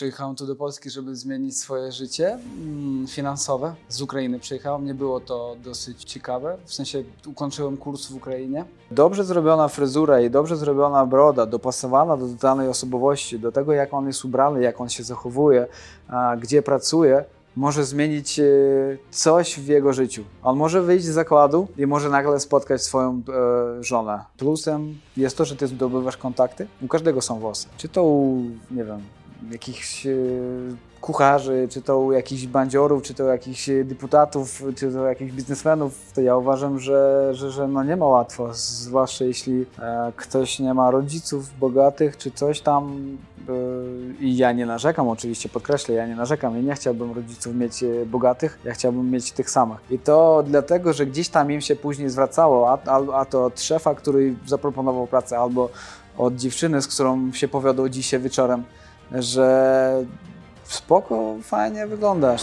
przyjechałem tu do Polski, żeby zmienić swoje życie mm, finansowe. Z Ukrainy przyjechałem, nie było to dosyć ciekawe. W sensie ukończyłem kurs w Ukrainie. Dobrze zrobiona fryzura i dobrze zrobiona broda, dopasowana do danej osobowości, do tego jak on jest ubrany, jak on się zachowuje, gdzie pracuje, może zmienić e, coś w jego życiu. On może wyjść z zakładu i może nagle spotkać swoją e, żonę. Plusem jest to, że ty zdobywasz kontakty. U każdego są włosy. Czy to u, nie wiem, jakichś e, kucharzy, czy to jakichś bandziorów, czy to jakichś e, deputatów, czy to jakichś biznesmenów, to ja uważam, że, że, że no nie ma łatwo, zwłaszcza jeśli e, ktoś nie ma rodziców bogatych, czy coś tam. I ja nie narzekam, oczywiście podkreślę, ja nie narzekam i nie chciałbym rodziców mieć bogatych, ja chciałbym mieć tych samych. I to dlatego, że gdzieś tam im się później zwracało, a, a, a to od szefa, który zaproponował pracę, albo od dziewczyny, z którą się powiodał dzisiaj wieczorem, że spoko, fajnie wyglądasz.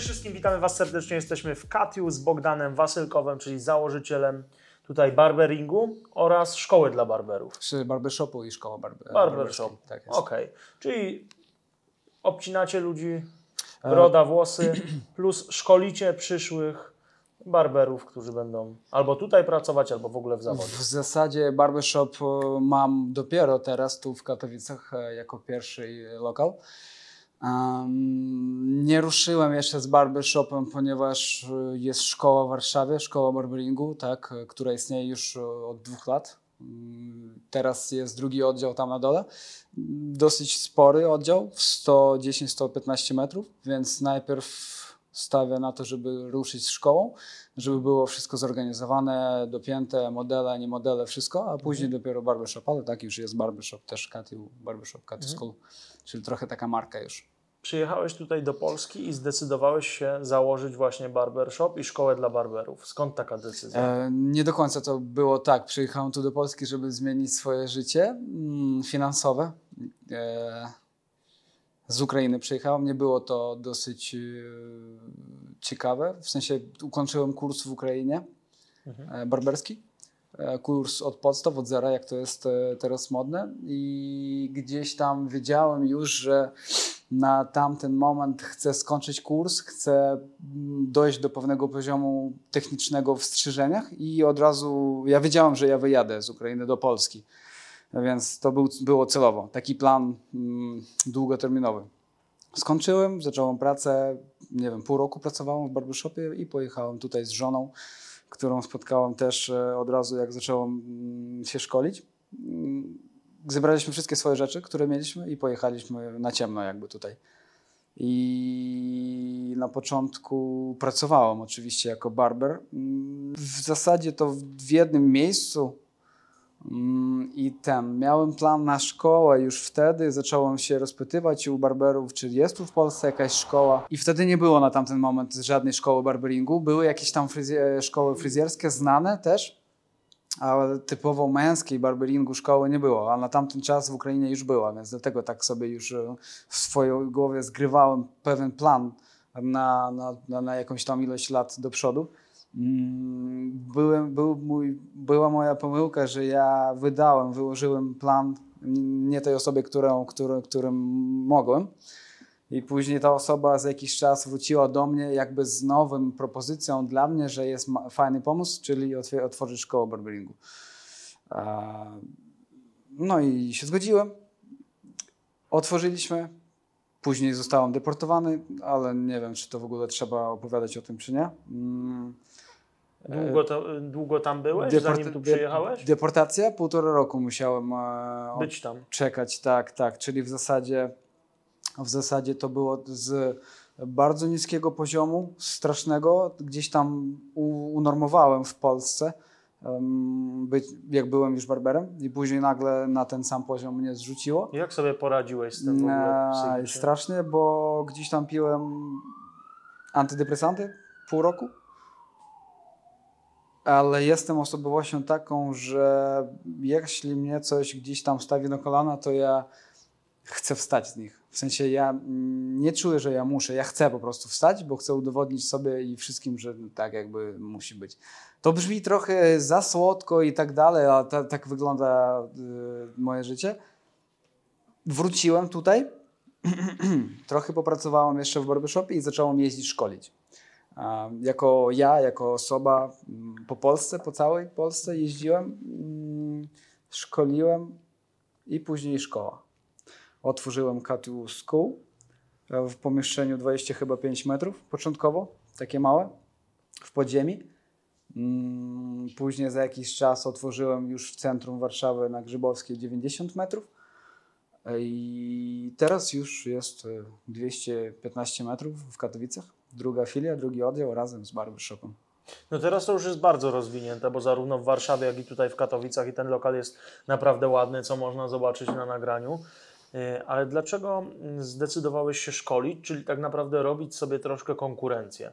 Cześć wszystkim, witamy Was serdecznie. Jesteśmy w Katiu z Bogdanem Wasylkowem, czyli założycielem tutaj barberingu oraz szkoły dla barberów. Przy barbershopu i szkoła barber, Barbershop. Tak jest. Okej, czyli obcinacie ludzi, broda, włosy, plus szkolicie przyszłych barberów, którzy będą albo tutaj pracować, albo w ogóle w zawodzie. W zasadzie barbershop e, mam dopiero teraz tu w Katowicach e, jako pierwszy lokal. Em, nie ruszyłem jeszcze z barbershopem, ponieważ e, jest szkoła w Warszawie, szkoła barberingu, tak, e, która istnieje już e, od dwóch lat. Mm, Teraz jest drugi oddział tam na dole. Dosyć spory oddział, 110-115 metrów, więc najpierw stawię na to, żeby ruszyć z szkołą, żeby było wszystko zorganizowane, dopięte, modele, nie modele, wszystko, a później dopiero barbershop, ale tak już jest barbershop też, Katiu, barbershop Katiu School, czyli trochę taka marka już. Przyjechałeś tutaj do Polski i zdecydowałeś się założyć właśnie barbershop i szkołę dla barberów. Skąd taka decyzja? E, nie do końca to było tak. Przyjechałem tu do Polski, żeby zmienić swoje życie mm, finansowe. E, z Ukrainy przyjechałem. Nie było to dosyć e, ciekawe. W sensie ukończyłem kurs w Ukrainie e, barberski. E, Kurs od podstaw, od zera, jak to jest teraz modne. I gdzieś tam wiedziałem już, że na tamten moment chcę skończyć kurs, chcę mm, dojść do pewnego poziomu technicznego w strzyżeniach i od razu ja wiedziałem, że ja wyjadę z Ukrainy do Polski. Więc to był, było celowo, taki plan mm, długoterminowy. Skończyłem, zacząłem pracę, nie wiem, pół roku pracowałem w barbershopie i pojechałem tutaj z żoną, którą spotkałem też e, od razu, jak zacząłem mm, się szkolić. Mm, Zebraliśmy wszystkie swoje rzeczy, które mieliśmy i pojechaliśmy na ciemno jakby tutaj. I na początku pracowałem oczywiście jako barber. Mm, W zasadzie to w jednym miejscu I ten, miałem plan na szkołę już wtedy, zacząłem się rozpytywać u barberów, czy jest tu w Polsce jakaś szkoła. I wtedy nie było na tamten moment żadnej szkoły barberingu. Były jakieś tam fryzje- szkoły fryzjerskie, znane też, ale typowo męskiej barberingu szkoły nie było, a na tamten czas w Ukrainie już była, więc dlatego tak sobie już e, w swojej głowie zgrywałem pewien plan na, na, na jakąś tam ilość lat do przodu. Mm, Byłem, był mój, była moja pomyłka, że ja wydałem, wyłożyłem plan nie tej osobie, którą, którą, którym mogłem. I później ta osoba za jakiś czas wróciła do mnie jakby z nową propozycją dla mnie, że jest fajny pomysł, czyli otw- otworzyć szkołę barberingu. No i się zgodziłem. Otworzyliśmy. Później zostałem deportowany, ale nie wiem, czy to w ogóle trzeba opowiadać o tym, czy nie. Długo, to, długo tam byłeś, Deport- zanim tu przyjechałeś? Deportacja? Półtora roku musiałem e, Być tam. czekać, tak, tak. Czyli w zasadzie, w zasadzie to było z bardzo niskiego poziomu, strasznego. Gdzieś tam u, unormowałem w Polsce, em, być, jak byłem już barberem i później nagle na ten sam poziom mnie zrzuciło. Jak sobie poradziłeś z tym w ogóle psychicznie? strasznie, bo gdzieś tam piłem antydepresanty pół roku. Ale jestem osobowością taką, że jeśli mnie coś gdzieś tam stawi na kolana, to ja chcę wstać z nich. W sensie ja mm, nie czuję, że ja muszę, ja chcę po prostu wstać, bo chcę udowodnić sobie i wszystkim, że tak jakby musi być. To brzmi trochę za słodko i tak dalej, a ta, tak wygląda y, moje życie. Wróciłem tutaj, trochę popracowałem jeszcze w barbershopie i zacząłem jeździć szkolić. Jako ja, jako osoba mm, po Polsce, po całej Polsce jeździłem, mm, szkoliłem i później szkoła. Otworzyłem Katu School e, w pomieszczeniu 20 chyba 5 metrów początkowo, takie małe, w podziemi. Mm, Później za jakiś czas otworzyłem już w centrum Warszawy na Grzybowskiej 90 metrów. E, I teraz już jest e, 215 metrów w Katowicach. Druga filia, drugi oddział razem z barbershopem. No teraz to już jest bardzo rozwinięte, bo zarówno w Warszawie, jak i tutaj w Katowicach i ten lokal jest naprawdę ładny, co można zobaczyć na nagraniu. Yy, Ale dlaczego mm, zdecydowałeś się szkolić, czyli tak naprawdę robić sobie troszkę konkurencję?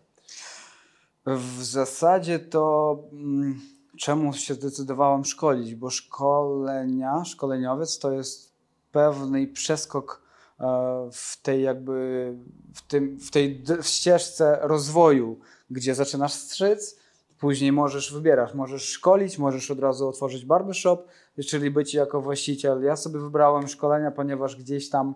W zasadzie to mm, czemu się zdecydowałem szkolić? Bo szkolenia, szkoleniowiec to jest pewny przeskok w tej jakby w, tym, w tej d- ścieżce rozwoju, gdzie zaczynasz strzyc, później możesz wybierasz, możesz szkolić, możesz od razu otworzyć barbershop, czyli być jako właściciel. Ja sobie wybrałem szkolenia, ponieważ gdzieś tam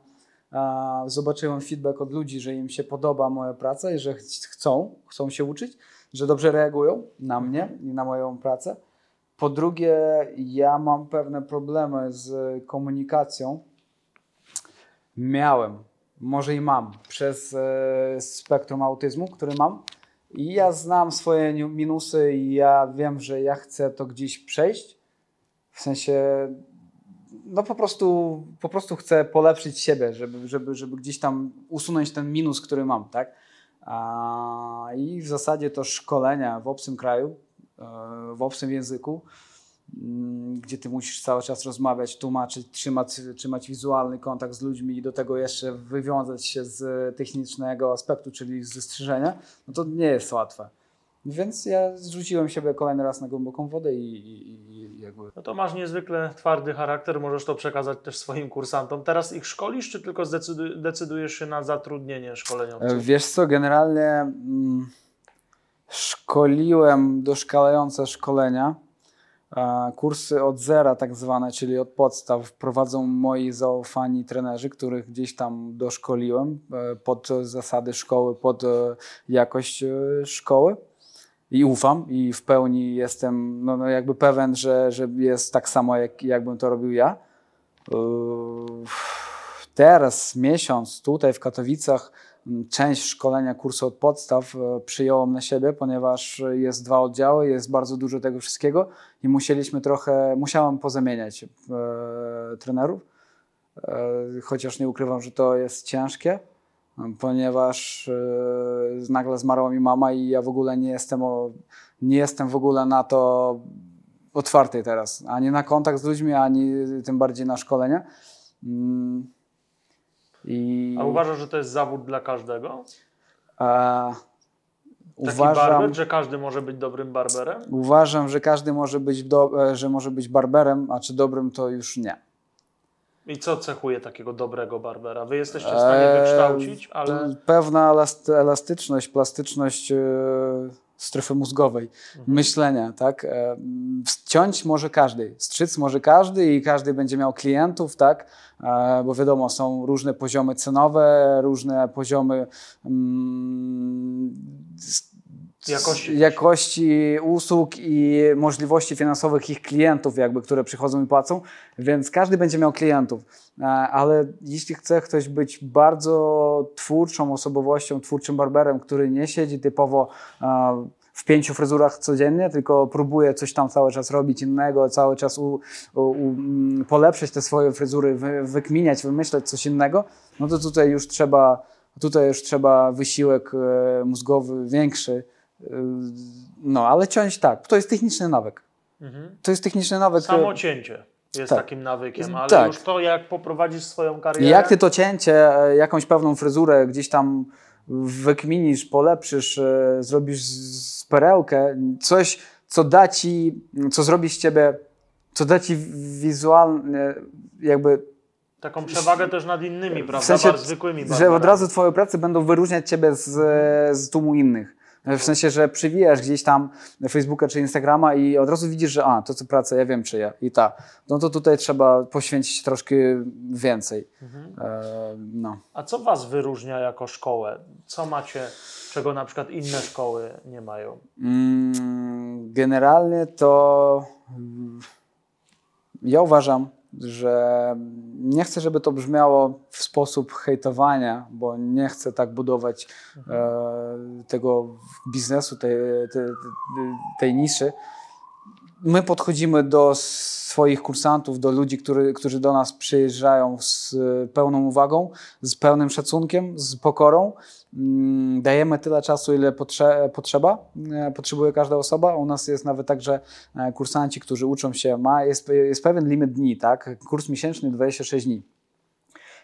a, zobaczyłem feedback od ludzi, że im się podoba moja praca i że ch- chcą, chcą się uczyć, że dobrze reagują na mnie i na moją pracę. Po drugie, ja mam pewne problemy z komunikacją. Miałem, może i mam, przez e, spektrum autyzmu, który mam. I ja znam swoje minusy i ja wiem, że ja chcę to gdzieś przejść. W sensie, no po prostu, po prostu chcę polepszyć siebie, żeby, żeby, żeby gdzieś tam usunąć ten minus, który mam, tak? A, I w zasadzie to szkolenia w obcym kraju, e, w obcym języku, gdzie ty musisz cały czas rozmawiać, tłumaczyć, trzymać, trzymać wizualny kontakt z ludźmi i do tego jeszcze wywiązać się z technicznego aspektu, czyli z strzyżenia, no to nie jest łatwe. Więc ja zrzuciłem siebie kolejny raz na głęboką wodę i, i, i jakby No to masz niezwykle twardy charakter, możesz to przekazać też swoim kursantom. Teraz ich szkolisz, czy tylko zdecydu- decydujesz się na zatrudnienie E, szkoleniowców? Wiesz co, generalnie mm, szkoliłem doszkalające szkolenia. Kursy od zera, tak zwane, czyli od podstaw, prowadzą moi zaufani trenerzy, których gdzieś tam doszkoliłem e, pod zasady szkoły, pod e, jakość e, szkoły. I ufam, i w pełni jestem no, no jakby pewien, że, że jest tak samo, jak, jakbym to robił ja. Teraz, miesiąc tutaj w Katowicach, część szkolenia kursu od podstaw e, przyjąłem na siebie, ponieważ jest dwa oddziały, jest bardzo dużo tego wszystkiego i musieliśmy trochę, musiałem pozamieniać e, trenerów, e, chociaż nie ukrywam, że to jest ciężkie, m, ponieważ e, nagle zmarła mi mama i ja w ogóle nie jestem, o, nie jestem w ogóle na to otwarty teraz, ani na kontakt z ludźmi, ani tym bardziej na szkolenia. Mm. I A uważasz, że to jest zawód dla każdego? e, Taki uważam, barber, że każdy może być dobrym barberem? uważam, że każdy może być, do, e, że może być barberem, a czy dobrym to już nie. I co cechuje takiego dobrego barbera? Wy jesteście w stanie Eee, wykształcić, ale Pewna elasty- elastyczność, plastyczność e, strefy mózgowej, Mhm. myślenia, tak? E, Ciąć może każdy, strzyc może każdy i każdy będzie miał klientów, tak? E, Bo wiadomo, są różne poziomy cenowe, różne poziomy mm, Jakości. jakości usług i możliwości finansowych ich klientów, jakby, które przychodzą i płacą, więc każdy będzie miał klientów. E, Ale jeśli chce ktoś być bardzo twórczą osobowością, twórczym barberem, który nie siedzi typowo e, w pięciu fryzurach codziennie, tylko próbuje coś tam cały czas robić innego, cały czas u, u, u, mm, polepszyć te swoje fryzury, wy, wykminiać, wymyślać coś innego, no to tutaj już trzeba Tutaj już trzeba wysiłek e, mózgowy większy. E, No, ale ciąć tak, to jest techniczny nawyk. Mhm. To jest techniczny nawyk. e, Samo cięcie jest tak. takim nawykiem, ale Tak. już to, jak poprowadzisz swoją karierę. Jak ty to cięcie, e, jakąś pewną fryzurę gdzieś tam wykminisz, polepszysz, e, zrobisz z perełkę, coś, co da ci, co zrobi z ciebie, co da ci wizualnie, jakby, Taką przewagę też nad innymi, prawda? sensie, Bar- zwykłymi że od razu twoje prace będą wyróżniać ciebie z, z tłumu innych. W sensie, że przywijasz gdzieś tam Facebooka czy Instagrama i od razu widzisz, że a, to co praca, ja wiem czyja i ta. No to tutaj trzeba poświęcić troszkę więcej. Mhm. E, no. A co Was wyróżnia jako szkołę? Co macie, czego na przykład inne szkoły nie mają? Mm, Generalnie to mm, ja uważam, że nie chcę, żeby to brzmiało w sposób hejtowania, bo nie chcę tak budować e, tego biznesu, tej, tej, tej niszy. My podchodzimy do swoich kursantów, do ludzi, który, którzy do nas przyjeżdżają z pełną uwagą, z pełnym szacunkiem, z pokorą. Mm, Dajemy tyle czasu, ile potrze potrzeba, e, potrzebuje każda osoba. U nas jest nawet tak, że e, kursanci, którzy uczą się, ma, jest, jest pewien limit dni, tak? Kurs miesięczny 26 dni.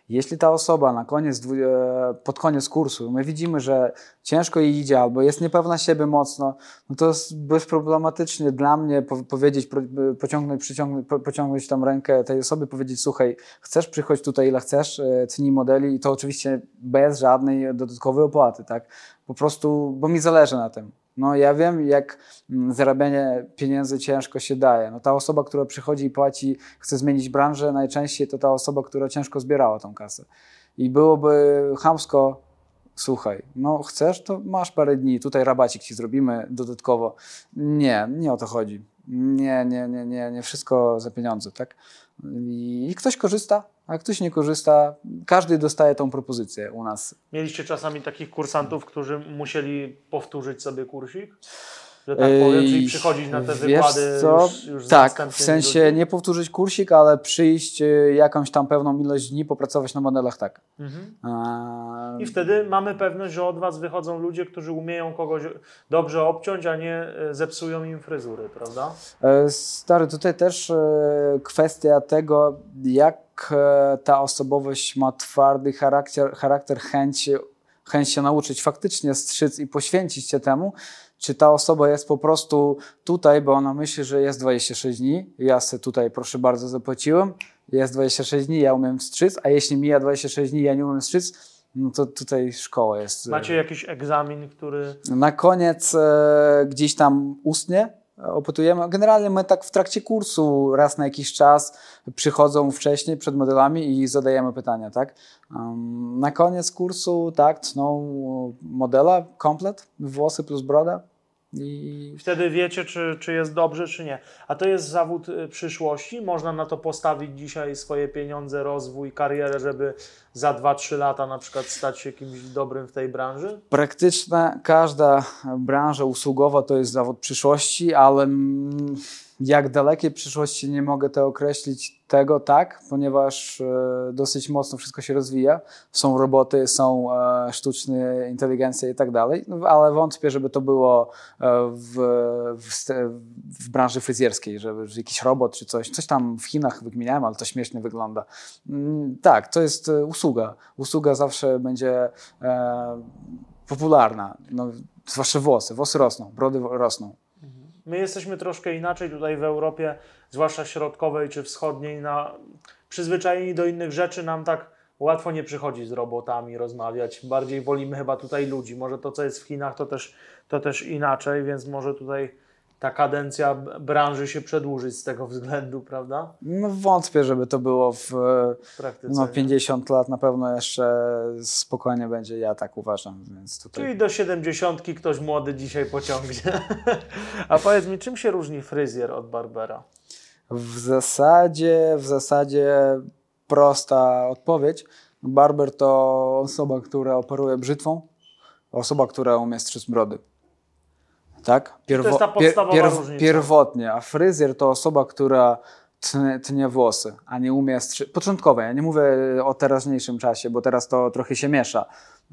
Jeśli ta osoba na koniec, e, pod koniec kursu, my widzimy, że ciężko jej idzie albo jest niepewna siebie mocno, no to jest bezproblematycznie dla mnie po, powiedzieć, pro- pociągnąć, przyciągnąć, po- pociągnąć tam rękę tej osoby, powiedzieć, słuchaj, chcesz przychodź tutaj ile chcesz, e, ceni modeli i to oczywiście bez żadnej dodatkowej opłaty, tak? Po prostu, bo mi zależy na tym. No ja wiem, jak mm, zarabianie pieniędzy ciężko się daje. No ta osoba, która przychodzi i płaci, chce zmienić branżę, najczęściej to ta osoba, która ciężko zbierała tą kasę. I byłoby chamsko, słuchaj, no chcesz, to masz parę dni, tutaj rabacik ci zrobimy dodatkowo. Nie, nie o to chodzi. Nie, nie, nie, nie, nie wszystko za pieniądze, tak? I, I ktoś korzysta, a ktoś nie korzysta. Każdy dostaje tą propozycję u nas. Mieliście czasami takich kursantów, którzy musieli powtórzyć sobie kursik? Że tak powiem, czyli przychodzić na te wiesz wykłady co? już, już Tak, w sensie ludźmi? nie powtórzyć kursik, ale przyjść y, jakąś tam pewną ilość dni, popracować na modelach, tak. Mhm. A, I wtedy mamy pewność, że od Was wychodzą ludzie, którzy umieją kogoś dobrze obciąć, a nie e, zepsują im fryzury, prawda? E, Stary, tutaj też e, kwestia tego, jak e, ta osobowość ma twardy charakter, charakter chęć, chęć się nauczyć faktycznie strzyc i poświęcić się temu, czy ta osoba jest po prostu tutaj, bo ona myśli, że jest 26 dni, ja se tutaj proszę bardzo zapłaciłem, jest 26 dni, ja umiem strzyc, a jeśli mija 26 dni, ja nie umiem strzyc, no to tutaj szkoła jest. e, Macie jakiś egzamin, który... na koniec e, gdzieś tam ustnie opytujemy. Generalnie my tak w trakcie kursu raz na jakiś czas przychodzą wcześniej przed modelami i zadajemy pytania, tak? Na koniec kursu, tak, tną modela, komplet, włosy plus broda i Wtedy wiecie, czy, czy jest dobrze, czy nie. A to jest zawód y, przyszłości? Można na to postawić dzisiaj swoje pieniądze, rozwój, karierę, żeby za 2-3 lata na przykład stać się kimś dobrym w tej branży? praktyczna każda branża usługowa to jest zawód przyszłości, ale jak dalekiej przyszłości nie mogę to określić tego tak, ponieważ e, dosyć mocno wszystko się rozwija. Są roboty, są e, sztuczne inteligencja i tak dalej, no, ale wątpię, żeby to było e, w, w, w branży fryzjerskiej, żeby że jakiś robot czy coś, coś tam w Chinach wykminiałem, ale to śmiesznie wygląda. Mm, Tak, to jest usługa. Usługa zawsze będzie popularna, no, zwłaszcza włosy. Włosy rosną, brody rosną. My jesteśmy troszkę inaczej tutaj w Europie, zwłaszcza środkowej czy wschodniej, na, przyzwyczajeni do innych rzeczy, nam tak łatwo nie przychodzi z robotami rozmawiać. Bardziej wolimy chyba tutaj ludzi. Może to, co jest w Chinach, to też, to też inaczej, więc może tutaj ta kadencja branży się przedłużyć z tego względu, prawda? No, wątpię, żeby to było w praktyce. no, nie? 50 lat, na pewno jeszcze spokojnie będzie, ja tak uważam, więc tutaj... Czyli do 70 ktoś młody dzisiaj pociągnie. A powiedz mi, czym się różni fryzjer od barbera? W zasadzie, w zasadzie prosta odpowiedź. Barber to osoba, która operuje brzytwą, osoba, która umie strzec brody. Tak? to jest ta podstawowa różnica. Pierwotnie, a fryzjer to osoba, która tnie, tnie włosy, a nie umie strzy... Początkowe, ja nie mówię o teraźniejszym czasie, bo teraz to trochę się miesza.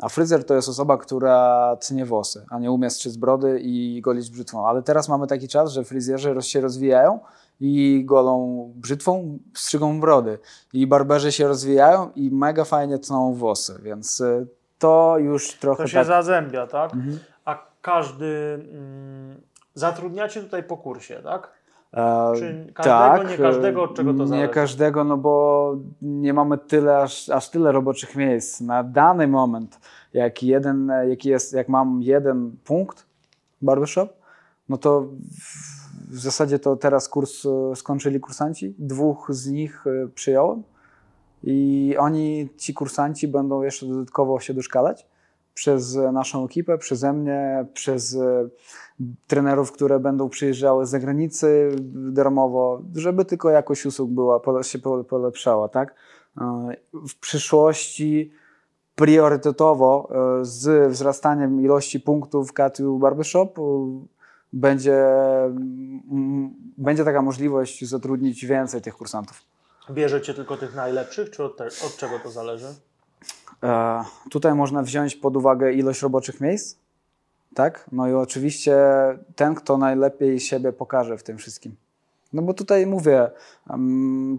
A fryzer to jest osoba, która tnie włosy, a nie umie strzyc brody i golić brzytwą. Ale teraz mamy taki czas, że fryzjerzy się rozwijają i golą brzytwą, strzygą brody. I barberzy się rozwijają i mega fajnie tną włosy, więc y, to już trochę To się tak... zazębia, tak? Mhm. Każdy. Mm, zatrudniacie tutaj po kursie, tak? E, Czy każdego, nie każdego, od czego to Nie zależy? każdego, no bo nie mamy tyle, aż, aż tyle roboczych miejsc. Na dany moment, jak, jeden, jak, jest, jak mam jeden punkt, barbershop, no to w, w zasadzie to teraz kurs e, skończyli kursanci. Dwóch z nich e, przyjąłem i oni, ci kursanci będą jeszcze dodatkowo się doszkalać przez naszą ekipę, przeze mnie, przez e, trenerów, które będą przyjeżdżały z zagranicy darmowo, żeby tylko jakość usług była, się pole- polepszała, tak? E, W przyszłości priorytetowo e, z wzrastaniem ilości punktów Katu Barbershop będzie, będzie taka możliwość zatrudnić więcej tych kursantów. Bierzecie tylko tych najlepszych, czy od, te, od czego to zależy? E, Tutaj można wziąć pod uwagę ilość roboczych miejsc, tak? No i oczywiście ten, kto najlepiej siebie pokaże w tym wszystkim. No bo tutaj mówię,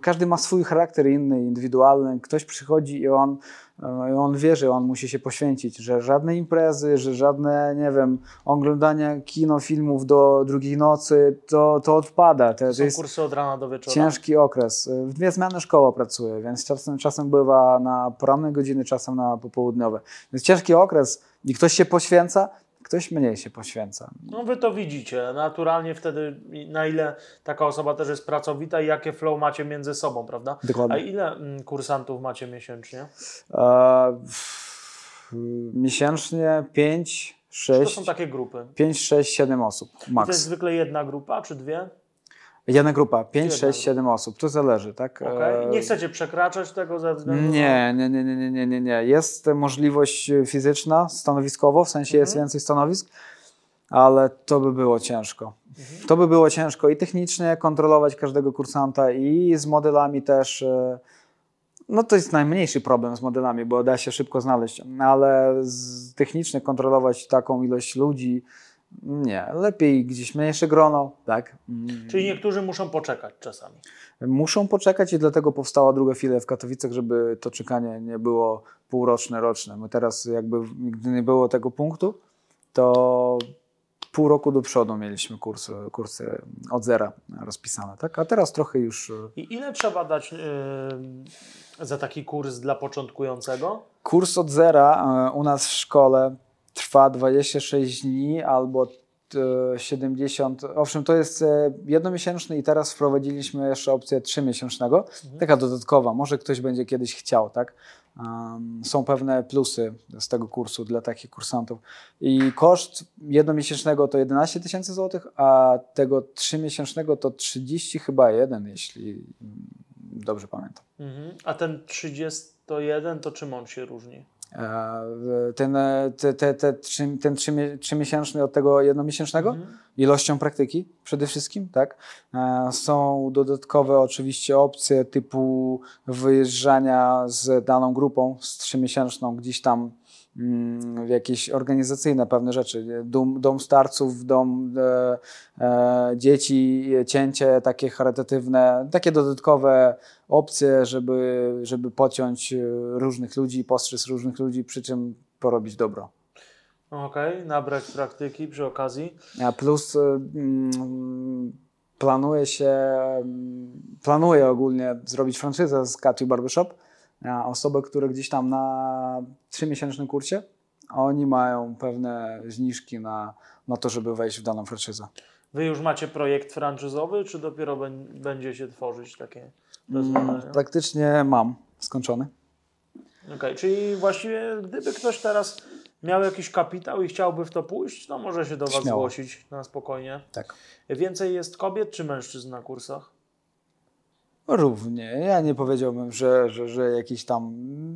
każdy ma swój charakter inny, indywidualny. Ktoś przychodzi i on, e, on wie, że on musi się poświęcić, że żadne imprezy, że żadne, nie wiem, oglądanie kino, filmów do drugiej nocy, to, to odpada. To, to Są jest kursy od rana do wieczora. ciężki okres. W dwie zmiany szkoła pracuje, więc czasem, czasem bywa na poranne godziny, czasem na popołudniowe. Więc ciężki okres i ktoś się poświęca, ktoś mniej się poświęca. No wy to widzicie, naturalnie wtedy na ile taka osoba też jest pracowita i jakie flow macie między sobą, prawda? A Dokładnie. ile mm, kursantów macie miesięcznie? E, miesięcznie 5, To 6, są takie grupy. 5, 6, 7 osób I to jest max. zwykle jedna grupa, czy dwie? Jedna grupa, 5, Jedna 6, grupa. 7 osób. To zależy, tak? Okay. E, Nie chcecie przekraczać tego ze względu. Nie, nie, nie, nie, nie, nie, nie. Jest możliwość fizyczna, stanowiskowo, w sensie jest Mhm. więcej stanowisk, ale to by było ciężko. Mhm. To by było ciężko i technicznie kontrolować każdego kursanta i z modelami też. e, No to jest najmniejszy problem z modelami, bo da się szybko znaleźć, ale technicznie kontrolować taką ilość ludzi, nie. Lepiej gdzieś mniejsze grono, tak? Mm. Czyli niektórzy muszą poczekać czasami. Muszą poczekać i dlatego powstała druga filia w Katowicach, żeby to czekanie nie było półroczne, roczne. My teraz jakby, gdy nie było tego punktu, to pół roku do przodu mieliśmy kursy, kursy od zera rozpisane, tak? A teraz trochę już... I ile trzeba dać yy, za taki kurs dla początkującego? Kurs od zera e, u nas w szkole trwa 26 dni albo e, 70, owszem to jest e, jednomiesięczny i teraz wprowadziliśmy jeszcze opcję trzymiesięcznego, taka dodatkowa, może ktoś będzie kiedyś chciał, tak? Um, są pewne plusy z tego kursu dla takich kursantów i koszt jednomiesięcznego to 11 tysięcy złotych, a tego trzymiesięcznego to 30 chyba jeden, jeśli dobrze pamiętam. Mhm. A ten 31 to czym on się różni? E, Ten, e, te, te, te trzy, ten trzymie- trzymiesięczny od tego jednomiesięcznego, Mhm. ilością praktyki przede wszystkim, tak? E, Są dodatkowe oczywiście opcje typu wyjeżdżania z daną grupą, z trzymiesięczną gdzieś tam jakieś organizacyjne pewne rzeczy, dom, dom starców, dom e, e, dzieci, cięcie takie charytatywne, takie dodatkowe opcje, żeby, żeby pociąć e, różnych ludzi, postrzec różnych ludzi, przy czym porobić dobro. Okej, nabrać praktyki przy okazji. A Plus y, mm, planuje się, mm, planuje ogólnie zrobić franczyzę z Katu Barbershop. Osoby, które gdzieś tam na trzymiesięcznym kursie, oni mają pewne zniżki na, na to, żeby wejść w daną franczyzę. Wy już macie projekt franczyzowy, czy dopiero bę- będziecie tworzyć takie Mm, rozwiązania? Praktycznie mam skończony. Okej, czyli właściwie gdyby ktoś teraz miał jakiś kapitał i chciałby w to pójść, to może się do Was Śmiało. zgłosić na spokojnie. Tak. Więcej jest kobiet czy mężczyzn na kursach? Równie. Ja nie powiedziałbym, że, że, że jakieś tam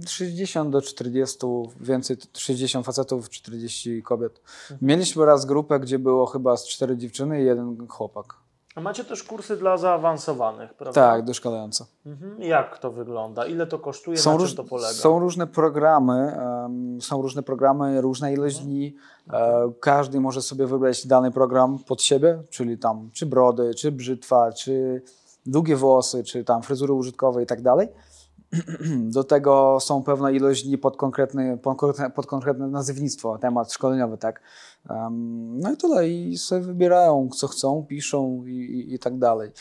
60 do 40, więcej 60 facetów, 40 kobiet. Mieliśmy raz grupę, gdzie było chyba z cztery dziewczyny i jeden chłopak. A macie też kursy dla zaawansowanych, prawda? Tak, doszkalające. Mhm. Jak to wygląda? Ile to kosztuje? Są, na czym to polega? są różne programy, em, są różne programy, różna ilość dni. E, każdy może sobie wybrać dany program pod siebie, czyli tam czy brody, czy brzytwa, czy długie włosy, czy tam fryzury użytkowe i tak dalej. Do tego są pewna ilość dni pod konkretne, pod konkretne, nazewnictwo, temat szkoleniowy, tak. No i tyle, i sobie wybierają, co chcą, piszą i, i, i tak dalej.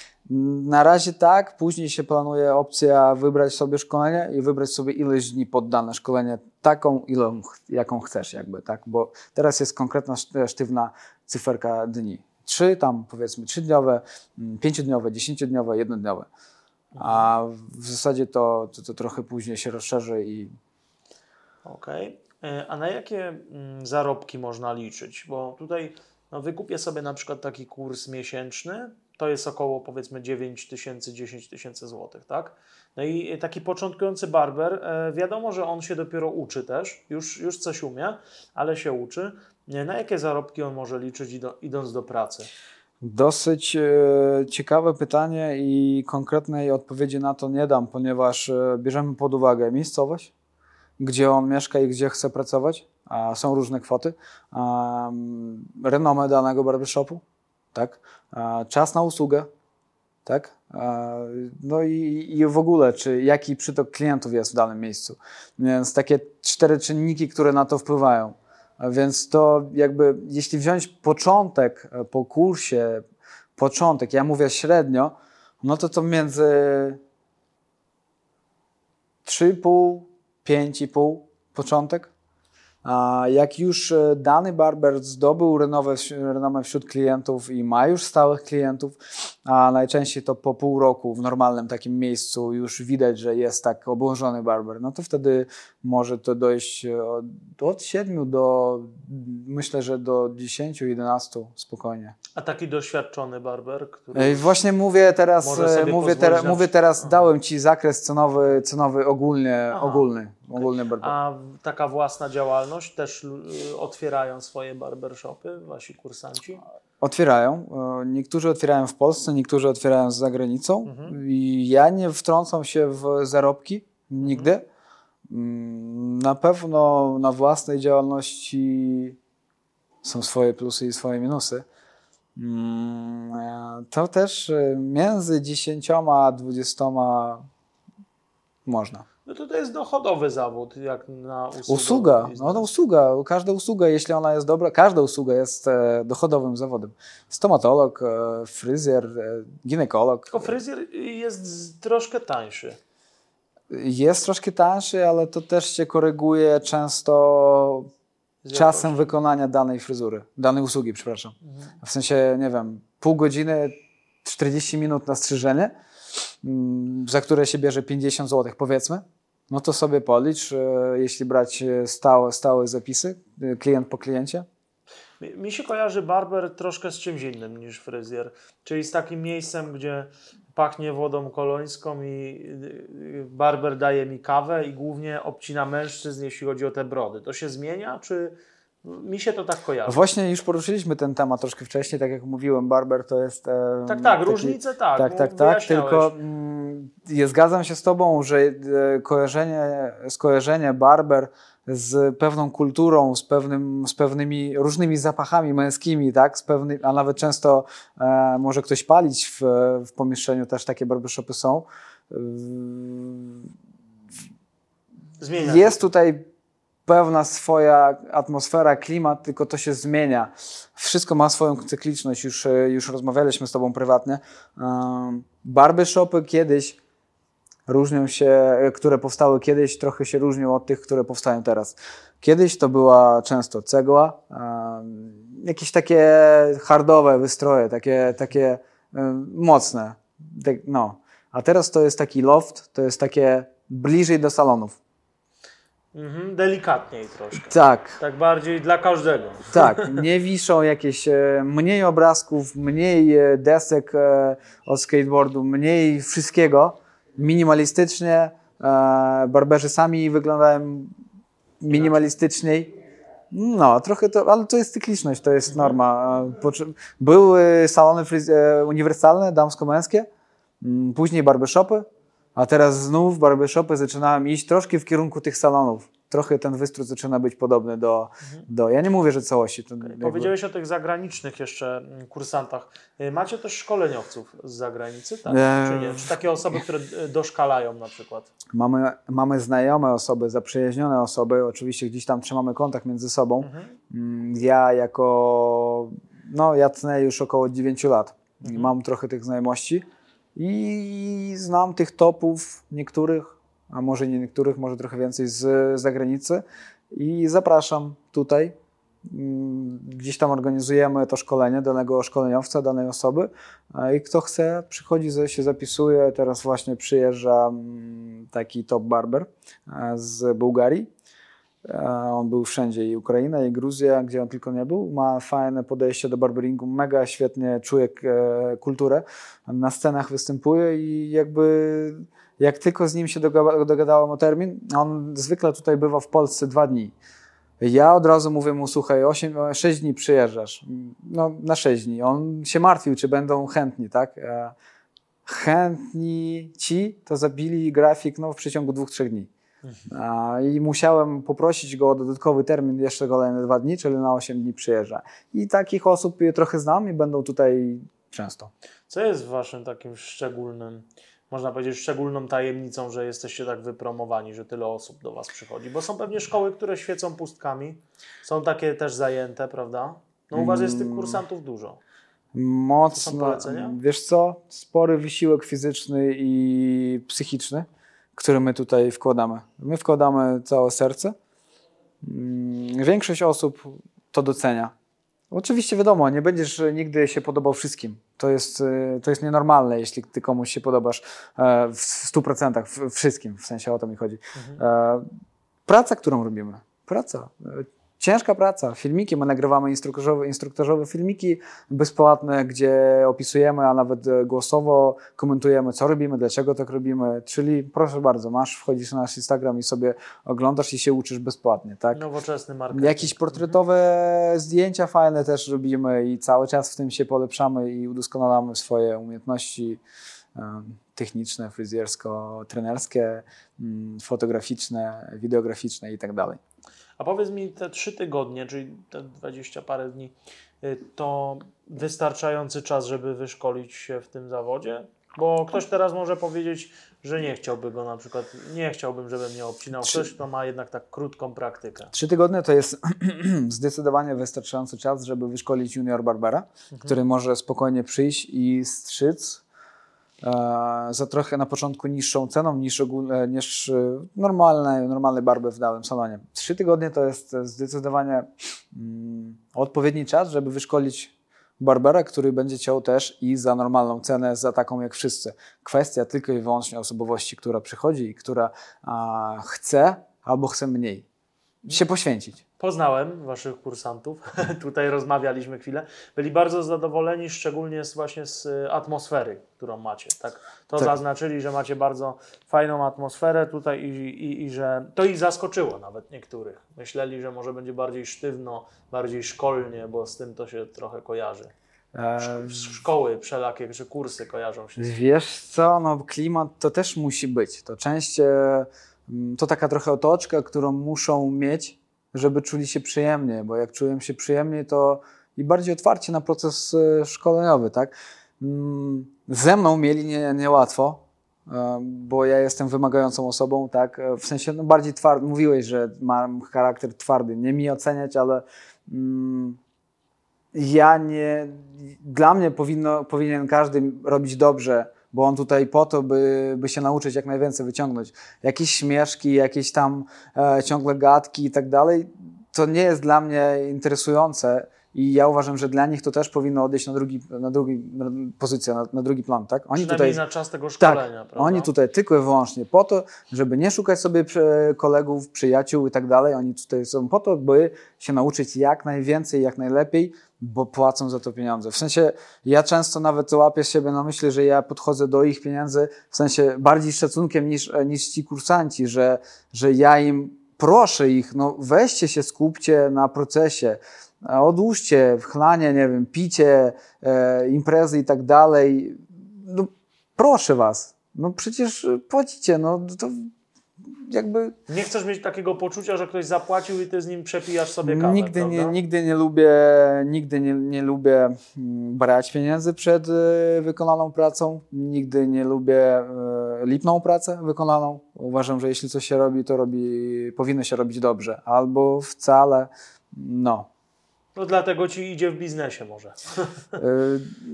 Na razie tak, później się planuje opcja wybrać sobie szkolenie i wybrać sobie ilość dni pod dane szkolenie, taką ilą, jaką chcesz jakby, tak, bo teraz jest konkretna szt- sztywna cyferka dni. Trzy tam powiedzmy trzydniowe, mm, pięciodniowe, dziesięciodniowe, jednodniowe. A w zasadzie to, to, to trochę później się rozszerzy i Okej. E, A na jakie mm, zarobki można liczyć? Bo tutaj no, wykupię sobie na przykład taki kurs miesięczny, to jest około powiedzmy 9 tysięcy, 10 tysięcy złotych, tak? No i taki początkujący barber, e, wiadomo, że on się dopiero uczy też, już, już coś umie, ale się uczy. E, Na jakie zarobki on może liczyć idąc do pracy? Dosyć e, ciekawe pytanie i konkretnej odpowiedzi na to nie dam, ponieważ e, bierzemy pod uwagę miejscowość, gdzie on mieszka i gdzie chce pracować, są różne kwoty, renomę danego barbershopu, tak, a, czas na usługę, tak, no i, i w ogóle, czy jaki przytok klientów jest w danym miejscu. Więc takie cztery czynniki, które na to wpływają. Więc to jakby, jeśli wziąć początek e, po kursie, początek, ja mówię średnio, no to to między 3,5, 5,5 początek. A jak już e, dany barber zdobył renomę, renomę wśród klientów i ma już stałych klientów, a najczęściej to po pół roku w normalnym takim miejscu już widać, że jest tak obłożony barber, no to wtedy może to dojść e, od, od 7 do myślę, że do 10-11 spokojnie. A taki doświadczony barber, który... Ej, Właśnie mówię teraz, e, mówię, mówię teraz, dałem Ci zakres cenowy, cenowy ogólnie, Aha. ogólny, ogólny barber. A taka własna działalność też y, otwierają swoje barbershopy, wasi kursanci? Otwierają. E, Niektórzy otwierają w Polsce, niektórzy otwierają za granicą. Mhm. I ja nie wtrącam się w zarobki nigdy. Mm, Na pewno na własnej działalności są swoje plusy i swoje minusy. Mm, e, To też e, między 10 a 20 można. No to to jest dochodowy zawód, jak na usługę. Usługa, no to usługa, każda usługa, jeśli ona jest dobra, każda usługa jest e, dochodowym zawodem. Stomatolog, e, fryzjer, e, ginekolog. Tylko fryzjer jest troszkę tańszy. Jest troszkę tańszy, ale to też się koryguje często czasem wykonania danej fryzury, danej usługi, przepraszam. Mhm. W sensie, nie wiem, pół godziny, 40 minut na strzyżenie, mm, za które się bierze 50 zł, powiedzmy. No to sobie policz, e, jeśli brać e, stałe, stałe zapisy, e, klient po kliencie. Mi- się kojarzy barber troszkę z czymś innym niż fryzjer, czyli z takim miejscem, gdzie pachnie wodą kolońską i barber daje mi kawę i głównie obcina mężczyzn, jeśli chodzi o te brody. To się zmienia, czy mi się to tak kojarzy? Właśnie już poruszyliśmy ten temat troszkę wcześniej, tak jak mówiłem, barber to jest... e, Tak, tak, taki- różnice tak. Tak, no, tak, tak, tylko mm, ja zgadzam się z Tobą, że e, kojarzenie, skojarzenie barber z pewną kulturą, z, pewnym, z pewnymi różnymi zapachami męskimi, tak, z pewny, a nawet często e, może ktoś palić w, w pomieszczeniu, też takie barbershopy są. Zmienia Jest tutaj pewna swoja atmosfera, klimat, tylko to się zmienia. Wszystko ma swoją cykliczność, już, e, już rozmawialiśmy z Tobą prywatnie. Barbershopy kiedyś różnią się, e, które powstały kiedyś, trochę się różnią od tych, które powstają teraz. Kiedyś to była często cegła, jakieś takie hardowe wystroje, takie, takie mocne. Tak, no. A teraz to jest taki loft, to jest takie bliżej do salonów. Mhm, delikatniej troszkę. Tak, Tak bardziej dla każdego. tak. Nie wiszą jakieś e, mniej obrazków, mniej e, desek e, od skateboardu, mniej wszystkiego. Minimalistycznie. Barberzy sami wyglądają minimalistyczniej. No, trochę to, ale to jest cykliczność, to jest norma. Były salony uniwersalne, damsko-męskie, później barbershopy, a teraz znów barbershopy zaczynałem iść troszkę w kierunku tych salonów. Trochę ten wystrój zaczyna być podobny do, do ja nie mówię, że całości. To jakby- Powiedziałeś o tych zagranicznych jeszcze mm, kursantach. Y, Macie też szkoleniowców z zagranicy, tak? Eee. Czy nie? Czy takie osoby, które y, doszkalają na przykład? Mamy, mamy znajome osoby, zaprzyjaźnione osoby, oczywiście gdzieś tam trzymamy kontakt między sobą. Mhm. Mm, Ja jako, no ja tnę już około 9 lat Mhm. mam trochę tych znajomości i znam tych topów niektórych, a może nie niektórych, może trochę więcej z zagranicy i zapraszam tutaj. Mm, Gdzieś tam organizujemy to szkolenie danego szkoleniowca, danej osoby i kto chce przychodzi, się zapisuje. Teraz właśnie przyjeżdża mm, taki top barber z Bułgarii. E, On był wszędzie i Ukraina, i Gruzja, gdzie on tylko nie był. Ma fajne podejście do barberingu, mega świetnie czuje e, kulturę. Na scenach występuje i jakby jak tylko z nim się doga- dogadałem o termin, on zwykle tutaj bywa w Polsce dwa dni. Ja od razu mówię mu, słuchaj, 8, 6 dni przyjeżdżasz. No, na 6 dni. On się martwił, czy będą chętni, tak? E, Chętni ci to zabili grafik no, w przeciągu dwóch, trzech dni. I musiałem poprosić go o dodatkowy termin, jeszcze kolejne dwa dni, czyli na 8 dni przyjeżdża. I takich osób je trochę znam i będą tutaj często. Co jest waszym takim szczególnym, można powiedzieć, szczególną tajemnicą, że jesteście tak wypromowani, że tyle osób do was przychodzi? Bo są pewnie szkoły, które świecą pustkami, są takie też zajęte, prawda? No u was jest tych Mm. kursantów dużo. Mocno, wiesz co, spory wysiłek fizyczny i psychiczny, który my tutaj wkładamy. My wkładamy całe serce. Mm, Większość osób to docenia. Oczywiście wiadomo, nie będziesz nigdy się podobał wszystkim. To jest, y, to jest nienormalne, jeśli ty komuś się podobasz e, w 100%, w- wszystkim, w sensie o to mi chodzi. E, Praca, którą robimy, praca, ciężka praca, filmiki, my nagrywamy instruktażowe, instruktażowe filmiki bezpłatne, gdzie opisujemy, a nawet e, głosowo komentujemy, co robimy, dlaczego tak robimy, czyli proszę bardzo, masz, wchodzisz na nasz Instagram i sobie oglądasz i się uczysz bezpłatnie, tak? Nowoczesny marketing. Jakieś portretowe zdjęcia fajne też robimy i cały czas w tym się polepszamy i udoskonalamy swoje umiejętności techniczne, fryzjersko-trenerskie, mm, fotograficzne, wideograficzne i tak dalej. A powiedz mi, te trzy tygodnie, czyli te 20 parę dni, y, to wystarczający czas, żeby wyszkolić się w tym zawodzie? Bo ktoś teraz może powiedzieć, że nie chciałby go na przykład, nie chciałbym, żeby mnie obcinał. Trzy- Ktoś, kto ma jednak tak krótką praktykę. Trzy tygodnie to jest zdecydowanie wystarczający czas, żeby wyszkolić junior barbera, który może spokojnie przyjść i strzyc za trochę na początku niższą ceną niż, ogólne, niż e, normalne, normalny barber w danym salonie. Trzy tygodnie to jest zdecydowanie mm, odpowiedni czas, żeby wyszkolić barbera, który będzie chciał też i za normalną cenę, za taką jak wszyscy. Kwestia tylko i wyłącznie osobowości, która przychodzi i która a, chce albo chce mniej się poświęcić. Poznałem Waszych kursantów, tutaj rozmawialiśmy chwilę. Byli bardzo zadowoleni, szczególnie z, właśnie z y, atmosfery, którą macie. Tak? To Tak. zaznaczyli, że macie bardzo fajną atmosferę tutaj i, i, i że to ich zaskoczyło nawet niektórych. Myśleli, że może będzie bardziej sztywno, bardziej szkolnie, bo z tym to się trochę kojarzy. Szkoły wszelakie, czy kursy kojarzą się. z Wiesz co, no klimat to też musi być. To część, e, to taka trochę otoczka, którą muszą mieć, żeby czuli się przyjemnie, bo jak czują się przyjemnie, to i bardziej otwarcie na proces e, szkoleniowy, tak? Mm, Ze mną mieli nie- niełatwo, e, bo ja jestem wymagającą osobą, tak? E, W sensie, no bardziej twardy, mówiłeś, że mam charakter twardy, nie mi oceniać, ale mm, ja nie, dla mnie powinno, powinien każdy robić dobrze, bo on tutaj po to, by, by się nauczyć jak najwięcej wyciągnąć. Jakieś śmieszki, jakieś tam e, ciągle gadki i tak dalej, to nie jest dla mnie interesujące i ja uważam, że dla nich to też powinno odejść na drugi, na drugi na pozycję, na, na drugi plan, tak? Oni tutaj, na czas tego tak, szkolenia, prawda? oni tutaj tylko i wyłącznie po to, żeby nie szukać sobie kolegów, przyjaciół i tak dalej. Oni tutaj są po to, by się nauczyć jak najwięcej, jak najlepiej, bo płacą za to pieniądze. W sensie ja często nawet łapię siebie na myśli, że ja podchodzę do ich pieniędzy w sensie bardziej szacunkiem niż, niż ci kursanci, że, że ja im proszę ich, no weźcie się, skupcie na procesie, odłóżcie chlanie, nie wiem, picie, e, imprezy i tak dalej. No proszę was, no przecież płacicie, no to jakby Nie chcesz mieć takiego poczucia, że ktoś zapłacił i ty z nim przepijasz sobie kawę, Nigdy nie, nigdy nie lubię, nigdy nie, nie lubię mm, brać pieniędzy przed e, wykonaną pracą. Nigdy nie lubię e, lipną pracę wykonaną. Uważam, że jeśli coś się robi, to robi, powinno się robić dobrze. Albo wcale, no. No dlatego ci idzie w biznesie może. E,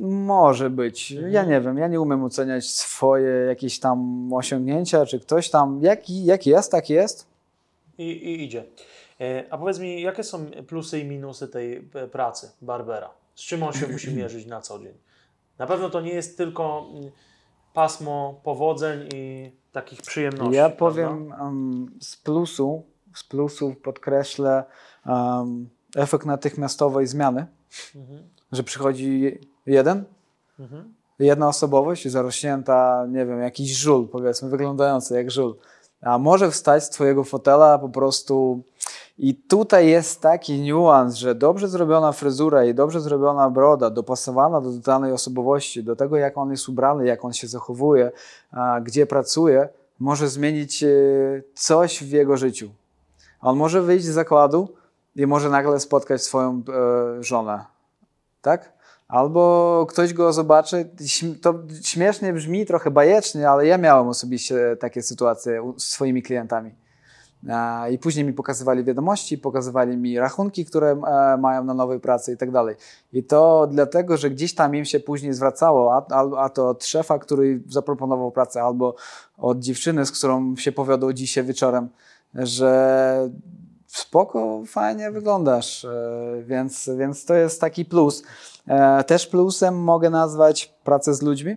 może być. Ja nie wiem, ja nie umiem oceniać swoje jakieś tam osiągnięcia, czy ktoś tam, jaki jak jest, tak jest. I, i idzie. E, A powiedz mi, jakie są plusy i minusy tej e, pracy Barbera? Z czym on się musi mierzyć na co dzień? Na pewno to nie jest tylko mm, pasmo powodzeń i takich przyjemności. Ja powiem um, z plusu, z plusów podkreślę um, efekt natychmiastowej zmiany, Mhm. że przychodzi jeden, Mhm. jedna osobowość zarośnięta, nie wiem, jakiś żul, powiedzmy, wyglądający jak żul, a może wstać z twojego fotela po prostu i tutaj jest taki niuans, że dobrze zrobiona fryzura i dobrze zrobiona broda, dopasowana do danej osobowości, do tego jak on jest ubrany, jak on się zachowuje, a, gdzie pracuje, może zmienić e, coś w jego życiu. On może wyjść z zakładu i może nagle spotkać swoją e, żonę, tak? Albo ktoś go zobaczy, to śmiesznie brzmi, trochę bajecznie, ale ja miałem osobiście takie sytuacje z swoimi klientami. A, I później mi pokazywali wiadomości, pokazywali mi rachunki, które e, mają na nowej pracy i tak dalej. I to dlatego, że gdzieś tam im się później zwracało, a, a, to od szefa, który zaproponował pracę, albo od dziewczyny, z którą się powiodał dzisiaj wieczorem, że spoko, fajnie wyglądasz, e, więc, więc to jest taki plus. E, Też plusem mogę nazwać pracę z ludźmi,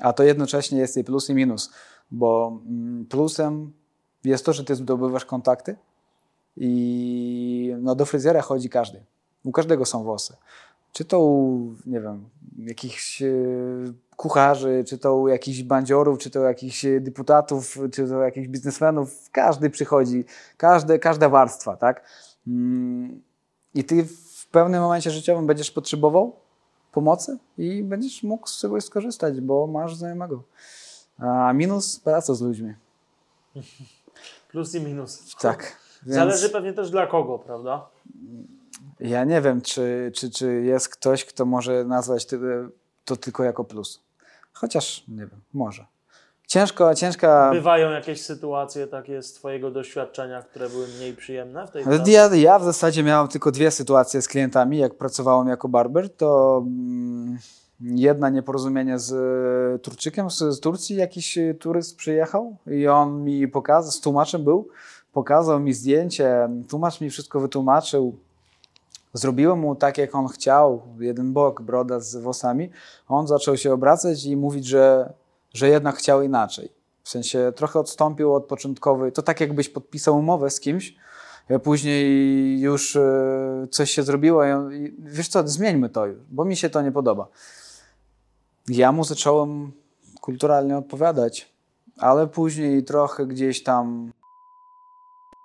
a to jednocześnie jest i plus i minus, bo mm, plusem jest to, że ty zdobywasz kontakty i no, do fryzjera chodzi każdy. U każdego są włosy. Czy to u, nie wiem, jakichś e, kucharzy, czy to u jakichś bandziorów, czy to u jakichś e, deputatów, czy to u jakichś biznesmenów. Każdy przychodzi, każde, każda warstwa, tak? Mm, I ty w pewnym momencie życiowym będziesz potrzebował pomocy i będziesz mógł z czegoś skorzystać, bo masz znajomego. A minus praca z ludźmi. Plus i minus. Tak. Więc Zależy pewnie też dla kogo, prawda? Ja nie wiem, czy, czy, czy jest ktoś, kto może nazwać to, tylko jako plus. Chociaż nie wiem, może. Ciężko, ciężka. Bywają jakieś sytuacje takie z Twojego doświadczenia, które były mniej przyjemne w tej pracy? Ja, ja w zasadzie miałem tylko dwie sytuacje z klientami, jak pracowałem jako barber. To mm, jedna nieporozumienie z e, Turczykiem z, z Turcji. Jakiś e, turyst przyjechał i on mi pokazał, z tłumaczem był, pokazał mi zdjęcie, tłumacz mi wszystko wytłumaczył. Zrobiłem mu tak, jak on chciał, jeden bok, broda z włosami. On zaczął się obracać i mówić, że, że jednak chciał inaczej. W sensie trochę odstąpił od początkowej. To tak, jakbyś podpisał umowę z kimś, a później już e, coś się zrobiło i wiesz co, zmieńmy to już, bo mi się to nie podoba. Ja mu zacząłem kulturalnie odpowiadać, ale później trochę gdzieś tam